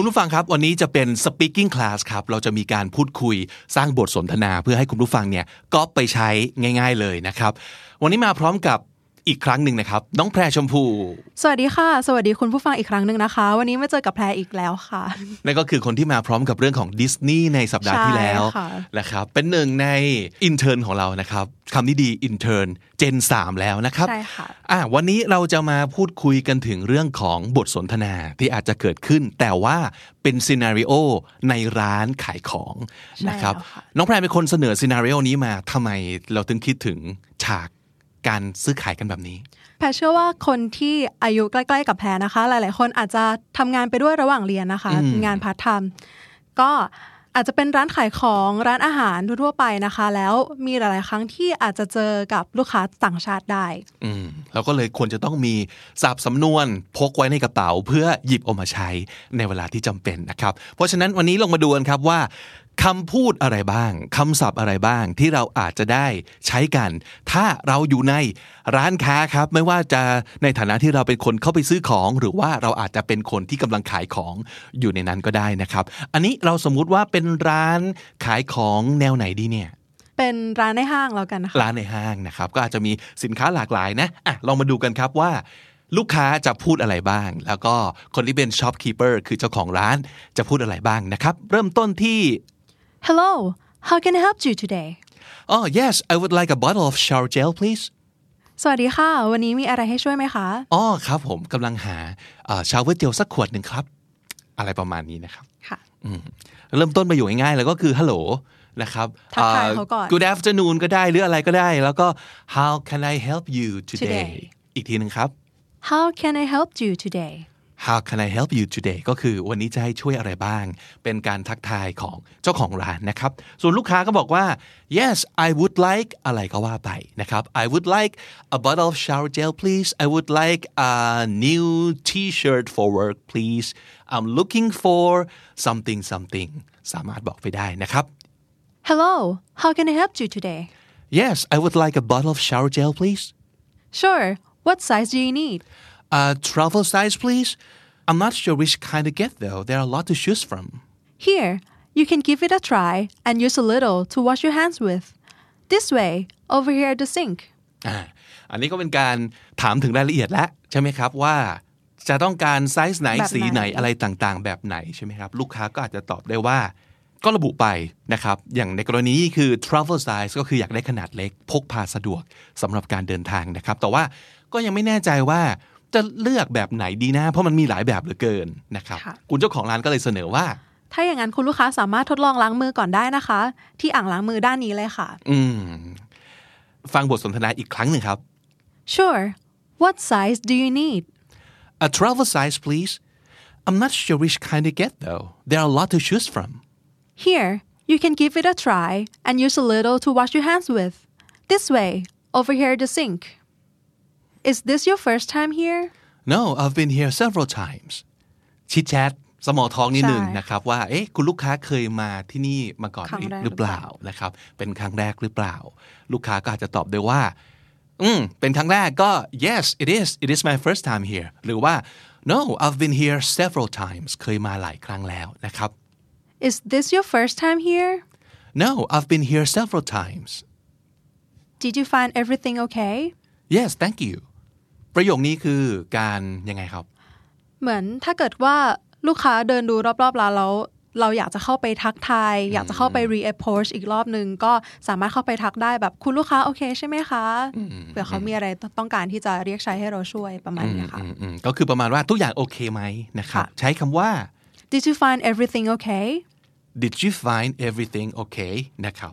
คุณผู้ฟังครับ วันนี้จะเป็น speaking class ครับ เราจะมีการพูดคุยสร้างบทสนทนาเพื่อให้คุณผู้ฟังเนี่ยก็ไปใช้ง่าย ๆเลยนะครับ วันนี้มาพร้อมกับ อีกครั้งหนึ่งนะครับ น้องแพรชมพู สวัสดีค่ะ สวัสดีคุณผู้ฟังอีกครั้งหนึ่งนะคะ วันนี้มาเจอกับแพรอีกแล้วค่ะนั่นก็คือคนที่มาพร้อมกับเรื่องของดิสนีย์ในสัปดาห์ที่แล้วใช่ค่ะนะครับเป็นหนึ่งใน intern ของเรานะครับ KND intern gen 3แล้วนะครับใช่ค่ะอะวันนี้เราจะมาพูดคุยกันถึงเรื่องของบทสนทนาที่อาจจะเกิดขึ้น แต่ว่าเป็น scenario ในร้านขายของนะครับใช่แล้วค่ะน้องแพรเป็นคนเสนอ scenario นี้มาทำไมเราถึงคิดถึงฉาก การซื้อขายกันแบบนี้ แพรเชื่อว่าคนที่อายุใกล้ๆกับแพรนะคะ หลาย ๆ คนอาจจะทำงานไปด้วยระหว่างเรียนนะคะ งานพาร์ทไทม์ก็อาจจะเป็นร้านขายของร้านอาหารทั่วๆไปนะคะ แล้วมีหลาย ๆ ครั้งที่อาจจะเจอกับลูกค้าต่างชาติได้ อืมเราก็เลยควรจะต้องมีสับสำนวนพกไว้ในกระเป๋า เพื่อหยิบออกมาใช้ในเวลาที่จำเป็นนะครับ เพราะฉะนั้นวันนี้ลงมาดูกันครับว่า คำพูดอะไรบ้างคำศัพท์อะไรบ้างที่เราอาจจะได้ใช้กัน ถ้าเราอยู่ในร้านค้าครับ ไม่ว่าจะในฐานะที่เราเป็นคนเข้าไปซื้อของ หรือว่าเราอาจจะเป็นคนที่กำลังขายของอยู่ในนั้นก็ได้นะครับ อันนี้เราสมมุติว่าเป็นร้านขายของแนวไหนดีเนี่ยเป็นร้านในห้างแล้วกันนะคะร้านในห้างนะครับ ก็อาจจะมีสินค้าหลากหลายนะอะลองมาดูกันครับว่าลูกค้าจะพูดอะไรบ้าง แล้วก็คนที่เป็น shopkeeper คือเจ้าของร้านจะพูดอะไรบ้างนะครับ เริ่มต้นที่ Hello how can I help you today oh yes I would like a bottle of shower gel please สวัสดีค่ะ วันนี้มีอะไรให้ช่วยไหมคะ อ๋อครับผมกำลังหาชาวเวอร์เจลสักขวดหนึ่งครับ อะไรประมาณนี้นะครับ ค่ะเริ่มต้นประโยคง่ายๆ แล้วก็คือ hello นะครับทักทายอ่เขาก่อน good afternoon ก็ได้หรืออะไรก็ได้ แล้วก็ how can I help you today Today อีกทีหนึ่งครับ How can I help you today How can I help you today ก็คือวันนี้จะให้ช่วยอะไรบ้าง เป็นการทักทายของเจ้าของร้านนะครับ ส่วนลูกค้าก็บอกว่า yes I would like อะไรก็ว่าไปนะครับ I would like a bottle of shower gel please I would like a new t-shirt for work please I'm looking for something something สามารถบอกไปได้นะครับ Hello how can I help you today yes I would like a bottle of shower gel please Sure what size do you need Uh, travel size please I'm not sure which kind to get though there are a lot to choose from Here you can give it a try and use a little to wash your hands with This way over here at the sink อ่าอันนี้ก็เป็นการถามถึงรายละเอียดแล้วใช่ไหมครับว่าจะต้องการไซส์ไหนแบบไหนสีไหนอะไรต่างๆ แบบไหนใช่ไหมครับลูกค้าก็อาจจะตอบได้ว่า ก็ระบุไปนะครับ อย่างในกรณีนี้คือ travel size ก็คืออยากได้ขนาดเล็ก พกพาสะดวกสำหรับการเดินทางนะครับ แต่ว่าก็ยังไม่แน่ใจว่า จะเลือกแบบไหนดีนะ เพราะมันมีหลายแบบเหลือเกินนะครับค่ะคุณเจ้าของร้านก็เลยเสนอว่า ถ้าอย่างนั้นคุณลูกค้าสามารถทดลองล้างมือก่อนได้นะคะ ที่อ่างล้างมือด้านนี้เลยค่ะ อืมฟังบทสนทนาอีกครั้งหนึ่งครับ Sure what size do you need A travel size, please. I'm not sure which kind to get though. There are a lot to choose from. Here you can give it a try and use a little to wash your hands with This way over here at the sink Is this your first time here No, I've been here several times. ชิดแชทสมอท้องนิดหนึ่ง ใช่ นะครับว่า เอ๊ะ คุณลูกค้าเคยมาที่นี่มาก่อน ครั้งแรก หรือเปล่านะครับ เป็นครั้งแรกหรือเปล่า ลูกค้าก็อาจจะตอบได้ว่า อืม เป็นครั้งแรกก็ yes it is it is my first time here หรือว่า no I've been here several times เคยมาหลายครั้งแล้วนะครับ Is this your first time here no I've been here several times Did you find everything okay yes thank you ประโยคนี้คือการยังไงครับ เหมือนถ้าเกิดว่าลูกค้าเดินดูรอบๆร้านแล้วเราอยากจะเข้าไปทักทาย อยากจะเข้าไป re-approach อีกรอบนึง ก็สามารถเข้าไปทักได้แบบคุณลูกค้าโอเคใช่ไหมคะเผื่อเขามีอะไรต้องการที่จะเรียกใช้ให้เราช่วยประมาณนี้ค่ะอืมอืมก็คือประมาณว่าทุกอย่างโอเคไหมนะครับค่ะใช้คำว่า Did you find everything okay did you find everything okay นะครับ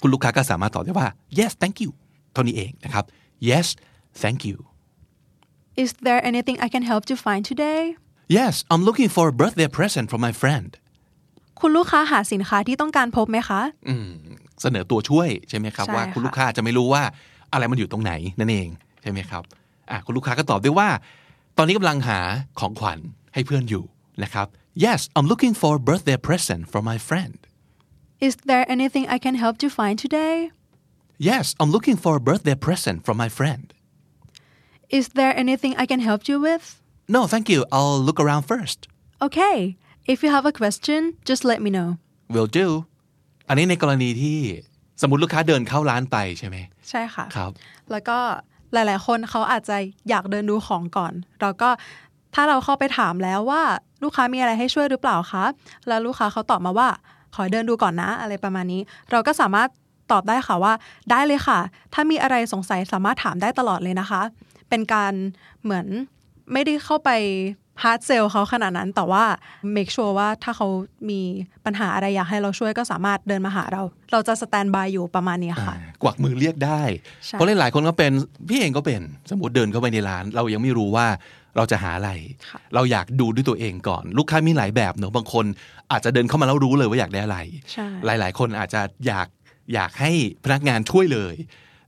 คุณลูกค้าก็สามารถตอบได้ว่า yes thank you เท่านี้เองนะครับ yes thank you Is there anything I can help you find today yes I'm looking for a birthday present from my friend คุณลูกค้าหาสินค้าที่ต้องการพบไหมคะเสนอตัวช่วยใช่ไหมครับใช่ว่าคุณค่ะลูกค้าอาจจะไม่รู้ว่าอะไรมันอยู่ตรงไหนนั่นเองใช่ไหมครับ อะคุณลูกค้าก็ตอบได้ว่า ตอนนี้กำลังหาของขวัญให้เพื่อนอยู่นะครับ yes I'm looking for a birthday present for my friend Is there anything I can help you find today yes I'm looking for a birthday present for my friend Is there anything I can help you with no thank you I'll look around first Okay if you have a question just let me know will do อันนี้ในกรณีที่สมมติลูกค้าเดินเข้าร้านไปใช่ไหม ใช่ค่ะ ครับ แล้วก็หลาย ๆ คนเขาอาจจะอยากเดินดูของก่อน เราก็ถ้าเราเข้าไปถามแล้วว่าลูกค้ามีอะไรให้ช่วยหรือเปล่าคะ แล้วลูกค้าเขาตอบมาว่า ขอเดินดูก่อนนะ อะไรประมาณนี้ เราก็สามารถตอบได้ค่ะว่า ได้เลยค่ะ ถ้ามีอะไรสงสัยสามารถถามได้ตลอดเลยนะคะ เป็นการเหมือนไม่ได้เข้าไป hard sell เขาขนาดนั้นแต่ว่า make sure ว่าถ้าเขามีปัญหาอะไรอยากให้เราช่วยก็สามารถเดินมาหาเรา เราจะ standby อยู่ประมาณนี้ค่ะ กวักมือเรียกได้ใช่เพราะหลายๆคนก็เป็น พี่เองก็เป็น สมมติเดินเข้าไปในร้าน เรายังไม่รู้ว่าเราจะหาอะไรค่ะเราอยากดูด้วยตัวเองก่อน ลูกค้ามีหลายแบบเนอะบางคนอาจจะเดินเข้ามาแล้วรู้เลยว่าอยากได้อะไรใช่หลายๆ คนอาจจะอยากอยากให้พนักงานช่วยเลย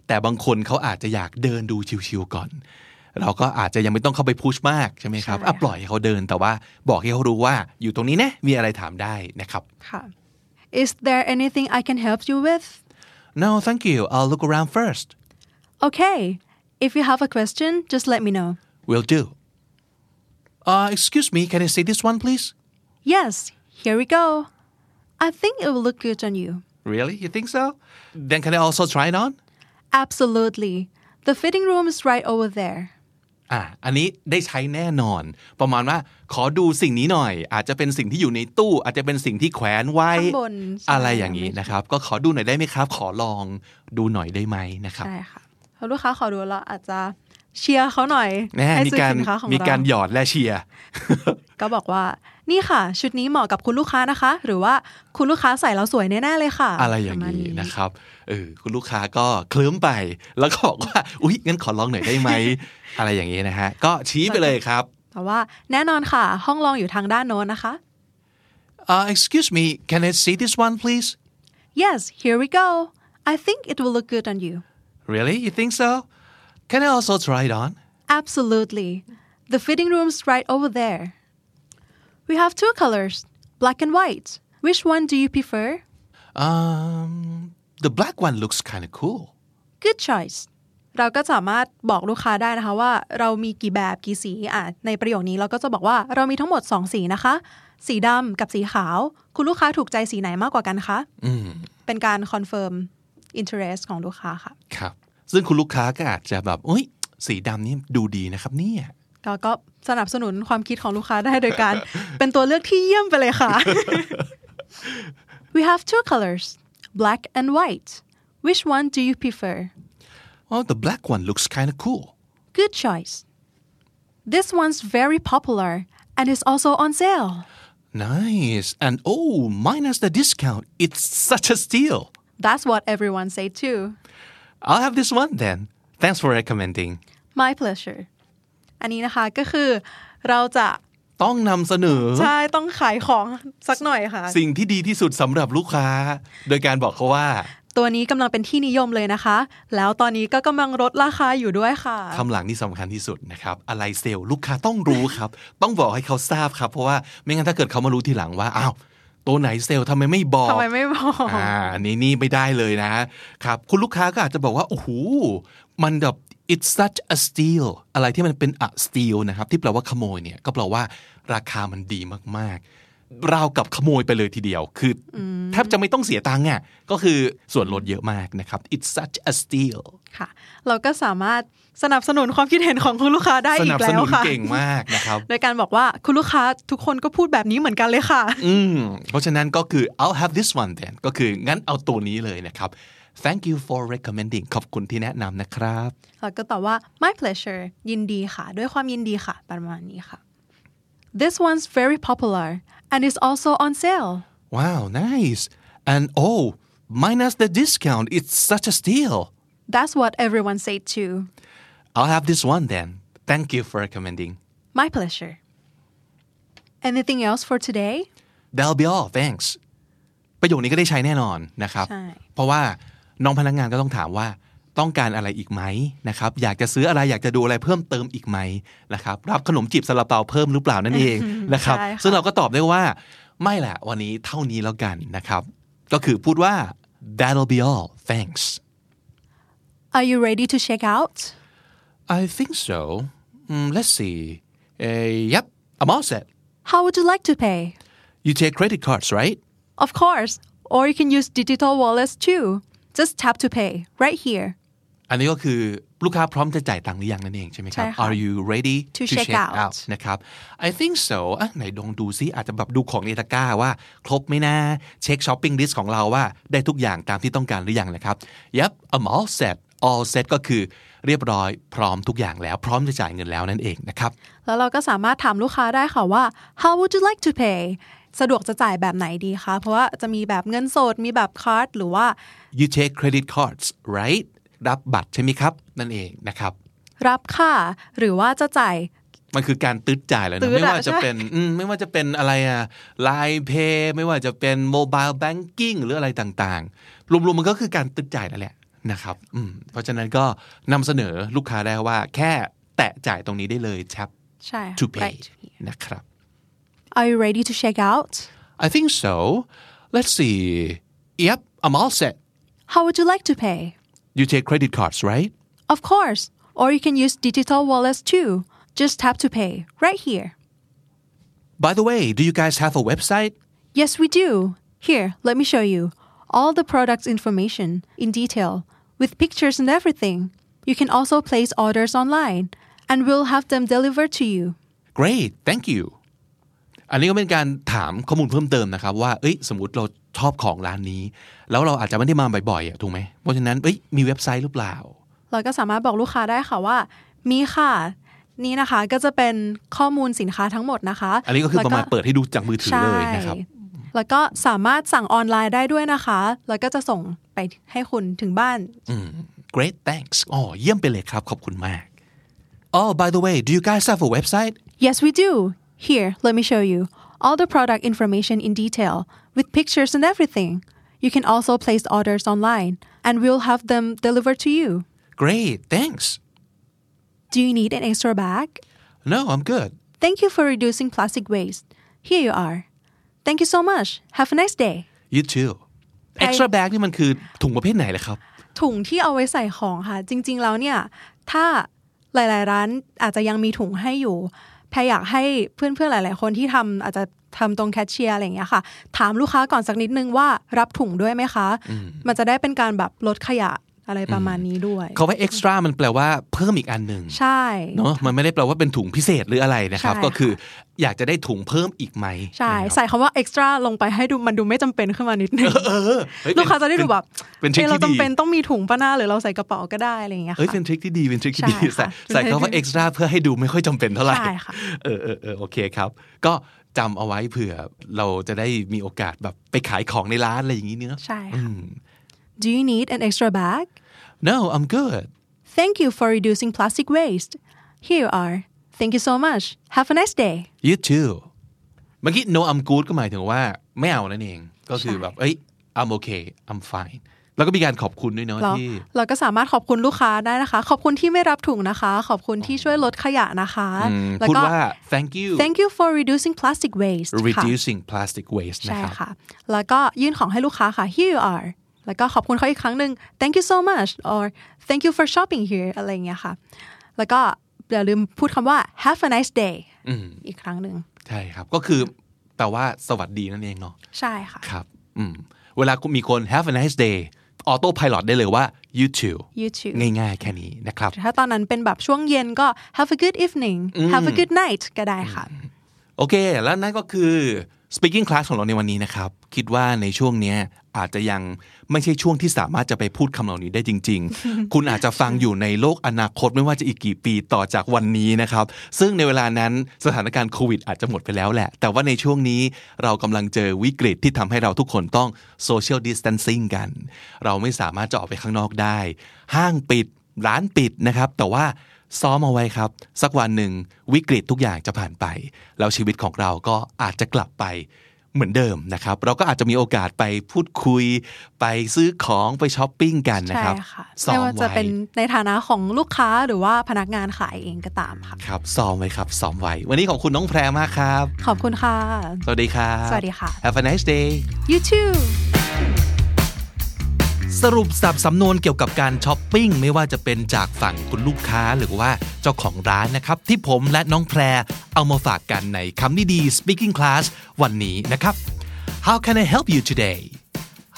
แต่บางคนเขาอาจจะอยากเดินดูชิวๆก่อน เราก็อาจจะยังไม่ต้องเข้าไปพุชมากใช่ไหมครับใช่อะค่ะปล่อยให้เขาเดินแต่ว่าบอกให้เขารู้ว่าอยู่ตรงนี้นะมีอะไรถามได้นะครับค่ะ Is there anything I can help you with no thank you I'll look around first Okay if you have a question just let me know will do uh excuse me can I see this one please Yes here we go I think it will look good on you Really? You think so? Then can I also try it on? Absolutely the fitting room is right over there อะอันนี้ได้ใช้แน่นอน ประมาณว่าขอดูสิ่งนี้หน่อย อาจจะเป็นสิ่งที่อยู่ในตู้ อาจจะเป็นสิ่งที่แขวนไว้ข้างบนใช่อะไรอย่างนี้นะครับ ก็ขอดูหน่อยได้ไหมครับ ขอลองดูหน่อยได้ไหมนะครับใช่ค่ะพอลูกค้าขอดูแล้วอาจจะเชียร์เขาหน่อยแน่ให้มีซื้อการสินค้าของมีการเราหยอดและเชียร์ก็บอกว่า นี่ค่ะ ชุดนี้เหมาะกับคุณลูกค้านะคะ หรือว่าคุณลูกค้าใส่แล้วสวยแน่ๆเลยค่ะ อะไรอย่างปะมณนี้นะครับเออคุณลูกค้าก็เคลิ้มไป แล้วก็บอกว่าอุ๊ยงั้นขอลองหน่อยได้ไหมอะไรอย่างนี้นะฮะก็ชี้ไปเลยครับ แต่ว่าแน่นอนค่ะ ห้องรองอยู่ทางด้านโน้นนะคะ uh, excuse me can I see this one please Yes here we go I think it will look good on you really you think so can I also try it on Absolutely the fitting room's right over there We have two colors black and white Which one do you prefer Um, the black one looks kind of cool. Good choice เราก็สามารถบอกลูกค้าได้นะคะว่า เรามีกี่แบบกี่สีอะในประโยคนี้เราก็จะบอกว่าเรามีทั้งหมด 2 สีนะคะ สีดำกับสีขาว คุณลูกค้าถูกใจสีไหนมากกว่ากันคะเป็นการ confirm interest ของลูกค้าค่ะ ครับ ซึ่งคุณลูกค้าก็อาจจะแบบเอ้ย สีดำนี่ดูดีนะครับเนี่ย ก็ก็สนับสนุนความคิดของลูกค้าได้โดยการ เป็นตัวเลือกที่เยี่ยมไปเลยค่ะ We have two colors black and white Which one do you prefer Oh, the black one looks kind of cool. Good choice This one's very popular and is also on sale Nice. And oh, minus the discount. It's such a steal. That's what everyone say too I'll have this one then. Thanks for recommending. My pleasure อันนี้นะคะก็คือเราจะต้องนำเสนอ ใช่ต้องขายของสักหน่อยค่ะ สิ่งที่ดีที่สุดสำหรับลูกค้า โดยการบอกเขาว่า ตัวนี้กำลังเป็นที่นิยมเลยนะคะ แล้วตอนนี้ก็กำลังลดราคาอยู่ด้วยค่ะคำหลังที่สำคัญที่สุดนะครับ อะไรเซลล์ลูกค้าต้องรู้ครับ ต้องบอกให้เขาทราบครับ เพราะว่าไม่งั้นถ้าเกิดเขามารู้ทีหลังว่าอ้าวตัวไหนเซลล์ทำไมไม่บอกทำไมไม่บอกอ่าอันนี้นี่ไม่ได้เลยนะครับ คุณลูกค้าก็อาจจะบอกว่าโอ้โหมันแบบ it's such a steal อะไรที่มันเป็น a steal นะครับ ที่แปลว่าขโมยเนี่ย ก็แปลว่าราคามันดีมากๆราวกับขโมยไปเลยทีเดียว คืออแทบจะไม่ต้องเสียตังค์อะก็คือส่วนลดเยอะมากนะครับ it's such a steal ค่ะ เราก็สามารถสนับสนุนความคิดเห็นของคุณลูกค้าได้สอีนักสแล้นุวนค่ะเก่งมากนะครับโดยการบอกว่าคุณลูกค้าทุกคนก็พูดแบบนี้เหมือนกันเลยค่ะ อืมเพราะฉะนั้นก็คือ I'll have this one then ก็คืองั้นเอาตัวนี้เลยนะครับ thank you for recommending ขอบคุณที่แนะนำนะครับ เราก็ตอบว่า my pleasure ยินดีค่ะ ด้วยความยินดีค่ะ ประมาณนี้ค่ะ This one's very popular and is also on sale wow nice and oh minus the discount it's such a steal That's what everyone say too I'll have this one then thank you for recommending My pleasure Anything else for today that'll be all thanks ประโยคนี้ก็ได้ใช้แน่นอนนะครับ ใช่ เพราะว่า น้องพนักงานก็ต้องถามว่าต้องการอะไรอีกไหมนะครับ อยากจะซื้ออะไรอยากจะดูอะไรเพิ่มเติมอีกไหมนะครับ รับขนมจีบซาลาเปาเพิ่มหรือเปล่านั่นเองนะครับใช่ค่ะซึ่งเราก็ตอบได้ว่า ไม่แหละวันนี้เท่านี้แล้วกันนะครับ ก็คือพูดว่า that'll be all thanks Are you ready to check out I think so Mm, let's see uh, yep I'm all set How would you like to pay you take credit cards right Of course or you can use digital wallets too Just tap to pay right here อันนี้ก็คือลูกค้าพร้อมจะจ่ายตังค์หรือยังนั่นเองใช่ไหมครับใช่ค่ะ Are you ready To check out นะครับ I think so อะไหนลองดูซิอาจจะแบบดูของในตะกร้าว่า ครบไหมนะเช็ค shopping list ของเราว่าได้ทุกอย่างตามที่ต้องการหรือยังนะครับ Yep I'm all set all set ก็คือเรียบร้อยพร้อมทุกอย่างแล้วพร้อมจะจ่ายเงินแล้วนั่นเองนะครับ แล้วเราก็สามารถถามลูกค้าได้ค่ะว่า How would you like to pay สะดวกจะจ่ายแบบไหนดีคะ เพราะว่าจะมีแบบเงินสด มีแบบ card หรือว่า you take credit cards right รับบัตรใช่ไหมครับ นั่นเองนะครับ รับค่ะ หรือว่าจะจ่ายมันคือการตึดจ่ายแล้วตึ๊นะดไม่ว่าอะจะใช่เป็นอืมไม่ว่าจะเป็นอะไรอะไลน์เพย์ไม่ว่าจะเป็นโมบายแบงกิ้งหรืออะไรต่างๆ รวมๆมันก็คือการตึดจ่ายนั่นแหละนะครับอืมเพราะฉะนั้นก็นำเสนอลูกค้าได้ว่าแค่แตะจ่ายตรงนี้ได้เลย tap ใช่ค่ะ to pay right นะครับ Are you ready to check out? I think so. Let's see. Yep I'm all set. How would you like to pay? You take credit cards right? Of course. Or you can use digital wallets too. Just tap to pay right here. By the way do you guys have a website? Yes, we do. Here, let me show you. All the products information in detail with pictures and everything. You can also place orders online and we'll have them delivered to you. Great thank you อันนี้ก็เป็นการถามข้อมูลเพิ่มเติมนะครับ ว่าเอ้ยสมมติเราชอบของร้านนี้ แล้วเราอาจจะไม่ได้มาบ่อยๆอะถูกไหมเพราะฉะนั้นเอ้ยมีเว็บไซต์หรือเปล่า เราก็สามารถบอกลูกค้าได้ค่ะว่า มีค่ะ นี่นะคะก็จะเป็นข้อมูลสินค้าทั้งหมดนะคะ อันนี้ก็คือประมาณแล้วเปิดให้ดูจากมือถือใช่เลยนะครับแล้วก็สามารถสั่งออนไลน์ได้ด้วยนะคะ แล้วก็จะส่งไปให้คุณถึงบ้าน Great thanks อ๋อเยี่ยมไปเลยครับ ขอบคุณมาก Oh by the way do you guys have a website Yes, we do. Here, let me show you all the product information in detail with pictures and everything. You can also place orders online and we'll have them delivered to you. Great, thanks. Do you need an extra bag? No, I'm good. Thank you for reducing plastic waste. Here you are. Thank you so much. Have a nice day. You too. Extra bag นี่มันคือถุงประเภทไหนเลยครับ แพรอยากให้เพื่อนๆหลาย ๆ คนที่ทำอาจจะทำตรงแคชเชียร์อะไรอย่างเงี้ยค่ะ ถามลูกค้าก่อนสักนิดนึงว่ารับถุงด้วยไหมคะ มันจะได้เป็นการแบบลดขยะ อะไรประมาณนี้ด้วยเขาว่า extra มันแปลว่าเพิ่มอีกอันหนึ่งใช่เนาะมันไม่ได้แปลว่าเป็นถุงพิเศษหรืออะไรนะครับใช่ก็คืออยากจะได้ถุงเพิ่มอีกไหมใช่นะครับใส่คำว่า extra ลงไปให้ดูมันดูไม่จำเป็นขึ้นมานิดนึงเออเฮ้ยลูกค้าจะได้ดูแบบเป็นทริคเอ๊ะเราที่ดีจำเป็นต้องมีถุงปะหน้าหรือเราใส่กระเป๋าก็ได้อะไรอย่างเงี้ยเอ้ยค่ะเป็นทริคที่ดีเป็นทริคที่ดีใช่ใส่ค่ะใส่คำว่า extra เพื่อให้ดูไม่ค่อยจำเป็นเท่าไหร่ใช่ค่ะเออเออเออโอเคครับ ก็จำเอาไว้เผื่อเราจะได้มีโอกาสแบบไปขายของในร้านอะไรอย่างนี้เนอะใช่ค่ะ Do you need an extra bag No I'm good Thank you for reducing plastic waste. Here you are. Thank you so much. Have a nice day. You too เมื่อกี้ no I'm good ก็หมายถึงว่าไม่เอานั่นเอง ก็คือแบบเอ้ย I'm okay I'm fine แล้วก็มีการขอบคุณด้วยเนาะเราที่ เราก็สามารถขอบคุณลูกค้าได้นะคะ ขอบคุณที่ไม่รับถุงนะคะ ขอบคุณที่ช่วยลดขยะนะคะอืมแล้วพูดก็ว่า thank you thank you for reducing plastic waste ค่ะ reducing plastic waste นะใช่ครับค่ะ แล้วก็ยื่นของให้ลูกค้าค่ะ here you are แล้วก็ขอบคุณเขาอีกครั้งหนึ่ง thank you so much or thank you for shopping here อะไรอย่างเงี้ยค่ะ แล้วก็อย่าลืมพูดคำว่า have a nice day อีกครั้งหนึ่งใช่ครับ ก็คือแปลว่าสวัสดีนั่นเองเนาะใช่ค่ะครับอืมเวลามีคน have a nice day ออโต้พาย t ได้เลยว่า you too you too ง่ายๆ แค่นี้นะครับ ถ้าตอนนั้นเป็นแบบช่วงเย็นก็ have a good evening have a good night ก็ได้ค่ะ โอเค แล้วนั่นก็คือ speaking class ของเราในวันนี้นะครับ คิดว่าในช่วงเนี้ยอาจจะยังไม่ใช่ช่วงที่สามารถจะไปพูดคำเหล่านี้ได้จริง ๆ คุณอาจจะฟังอยู่ในโลกอนาคตไม่ว่าจะอีกกี่ปีต่อจากวันนี้นะครับ ซึ่งในเวลานั้นสถานการณ์โควิดอาจจะหมดไปแล้วแหละ แต่ว่าในช่วงนี้เรากำลังเจอวิกฤตที่ทำให้เราทุกคนต้อง social distancing กัน เราไม่สามารถจะออกไปข้างนอกได้ ห้างปิดร้านปิดนะครับ แต่ว่า ซ้อมเอาไว้ครับ สักวันหนึ่งวิกฤตทุกอย่างจะผ่านไป แล้วชีวิตของเราก็อาจจะกลับไปเหมือนเดิมนะครับ เราก็อาจจะมีโอกาสไปพูดคุย ไปซื้อของไปช้อปปิ้งกันนะใช่ครับค่ะซ้อไม่มว่าจะไว้เป็นในฐานะของลูกค้าหรือว่าพนักงานขายเองก็ตามค่ะครับซ้อมไว้ครับซ้อมไว้ วันนี้ขอบคุณน้องแพรมากครับ ขอบคุณค่ะ สวัสดีครับสวัสดีค่ะ Have a nice day you too สรุปสับสำนวนเกี่ยวกับการช้อปปิ้งไม่ว่าจะเป็นจากฝั่งคุณลูกค้าหรือว่าเจ้าของร้านนะครับ ที่ผมและน้องแพรเอามาฝากกันในคำนี้ดี speaking class วันนี้นะครับ How can I help you today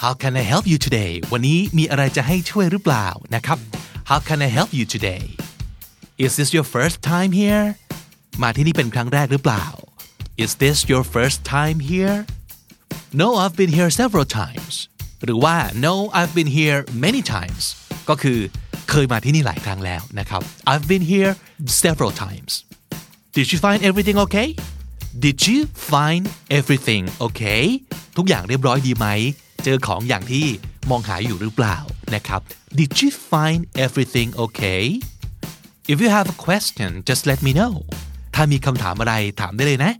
How can I help you today วันนี้มีอะไรจะให้ช่วยหรือเปล่านะครับ How can I help you today Is this your first time here มาที่นี่เป็นครั้งแรกหรือเปล่า Is this your first time here No I've been here several times หรือว่า No I've been here many times ก็คือเคยมาที่นี่หลายครั้งแล้วนะครับ I've been here several times Did you find everything okay Did you find everything okay ทุกอย่างเรียบร้อยดีไหม เจอของอย่างที่มองหาอยู่หรือเปล่านะครับ Did you find everything okay If you have a question just let me know ถ้ามีคำถามอะไรถามได้เลยนะ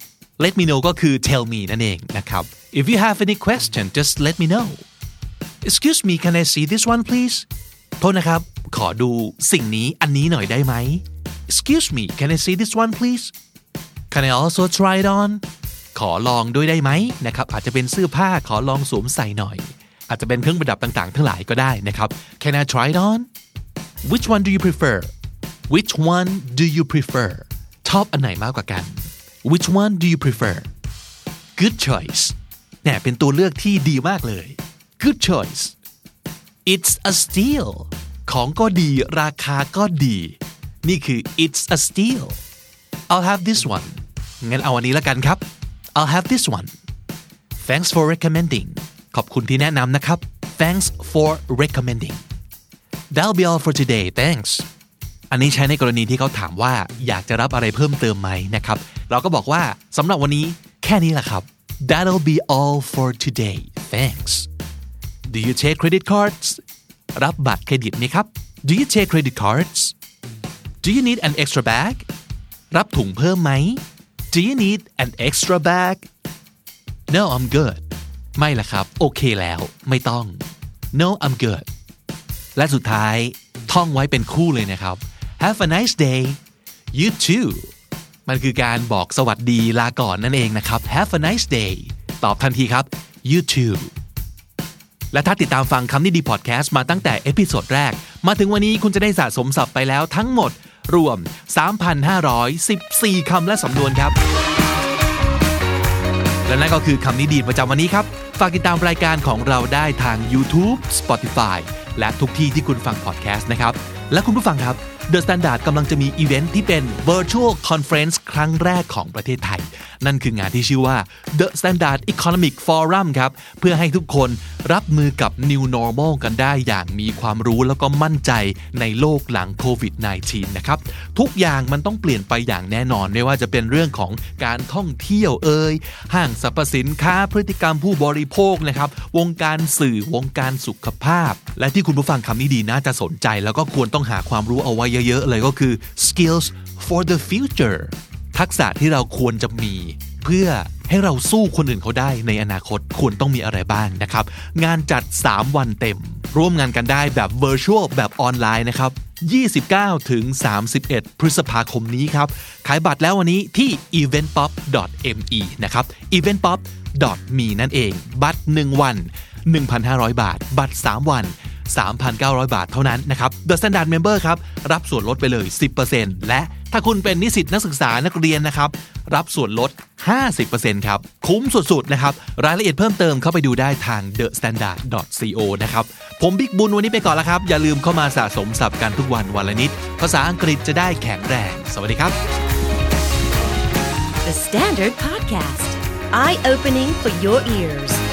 let me know ก็คือ tell me นั่นเองนะครับ If you have any question just let me know Excuse me can I see this one please โทษนะครับ ขอดูสิ่งนี้อันนี้หน่อยได้ไหม Excuse me can I see this one please Can I also try it on ขอลองด้วยได้ไหมนะครับ อาจจะเป็นเสื้อผ้าขอลองสวมใส่หน่อย อาจจะเป็นเครื่องประดับต่างๆ ทั้งหลายก็ได้นะครับ Can I try it on Which one do you prefer Which one do you prefer ชอบอันไหนมากกว่ากัน Which one do you prefer Good choice เนี่ยเป็นตัวเลือกที่ดีมากเลย Good choice It's a steal ของก็ดีราคาก็ดี นี่คือ It's a steal I'll have this one งั้นเอาอันนี้และกันครับ I'll have this one Thanks for recommending ขอบคุณที่แนะนำนะครับ Thanks for recommending That'll be all for today thanks อันนี้ใช้ในกรณีที่เขาถามว่าอยากจะรับอะไรเพิ่มเติมไหมนะครับ เราก็บอกว่าสำหรับวันนี้แค่นี้แหละครับ That'll be all for today thanks Do you take credit cards รับบัตรเครดิตไหมครับ Do you take credit cards Do you need an extra bag รับถุงเพิ่มไหม Do you need an extra bag No I'm good ไม่ละครับ โอเคแล้ว ไม่ต้อง No I'm good และสุดท้ายท่องไว้เป็นคู่เลยนะครับ Have a nice day you too มันคือการบอกสวัสดีลาก่อนนั่นเองนะครับ Have a nice day ตอบทันทีครับ you too และถ้าติดตามฟังคำนี้ดีพอดแคสต์มาตั้งแต่ episode แรก มาถึงวันนี้คุณจะได้สะสมศัพท์ไปแล้วทั้งหมด รวม 3,514 คำและสำนวนครับ และนั่นก็คือคำนี้ดีประจำวันนี้ครับ ฝากติดตามรายการของเราได้ทาง YouTube Spotify และทุกที่ที่คุณฟังพอดแคสต์นะครับ และคุณผู้ฟังครับ The Standard กำลังจะมีอีเวนท์ที่เป็น Virtual Conference ครั้งแรกของประเทศไทย นั่นคืองานที่ชื่อว่า The Standard Economic Forum ครับ เพื่อให้ทุกคนรับมือกับ New Normal กันได้อย่างมีความรู้แล้วก็มั่นใจในโลกหลังโควิด -19 นะครับ ทุกอย่างมันต้องเปลี่ยนไปอย่างแน่นอน ไม่ว่าจะเป็นเรื่องของการท่องเที่ยวเอ่ยห้างสรรพสินค้าพฤติกรรมผู้บริโภคนะครับ วงการสื่อวงการสุขภาพ และที่คุณผู้ฟังคำนี้ดีน่าจะสนใจ แล้วก็ควรต้องหาความรู้เอาไว้เยอะๆเลยก็คือ skills for the future ทักษะที่เราควรจะมี เพื่อให้เราสู้คนอื่นเขาได้ในอนาคตควรต้องมีอะไรบ้างนะครับ งานจัด 3 วันเต็ม ร่วมงานกันได้แบบ virtual แบบออนไลน์นะครับ 29 ถึง 31 พฤษภาคมนี้ครับ ขายบัตรแล้ววันนี้ที่ eventpop.me นะครับ eventpop.me นั่นเอง บัตร 1 วัน 1,500 บาท บัตร 3 วัน 3,900 บาทเท่านั้นนะครับ The Standard Member ครับ รับส่วนลดไปเลย 10%และถ้าคุณเป็นนิสิตนักศึกษานักเรียนนะครับ รับส่วนลด 50%ครับ คุ้มสุดๆนะครับ รายละเอียดเพิ่มเติมเข้าไปดูได้ทาง thestandard.co นะครับ ผมบิ๊กบุญวันนี้ไปก่อนแล้วครับ อย่าลืมเข้ามาสะสมศัพท์กันทุกวันวันละนิด ภาษาอังกฤษจะได้แข็งแรง สวัสดีครับ The Standard Podcast, eye opening for your ears.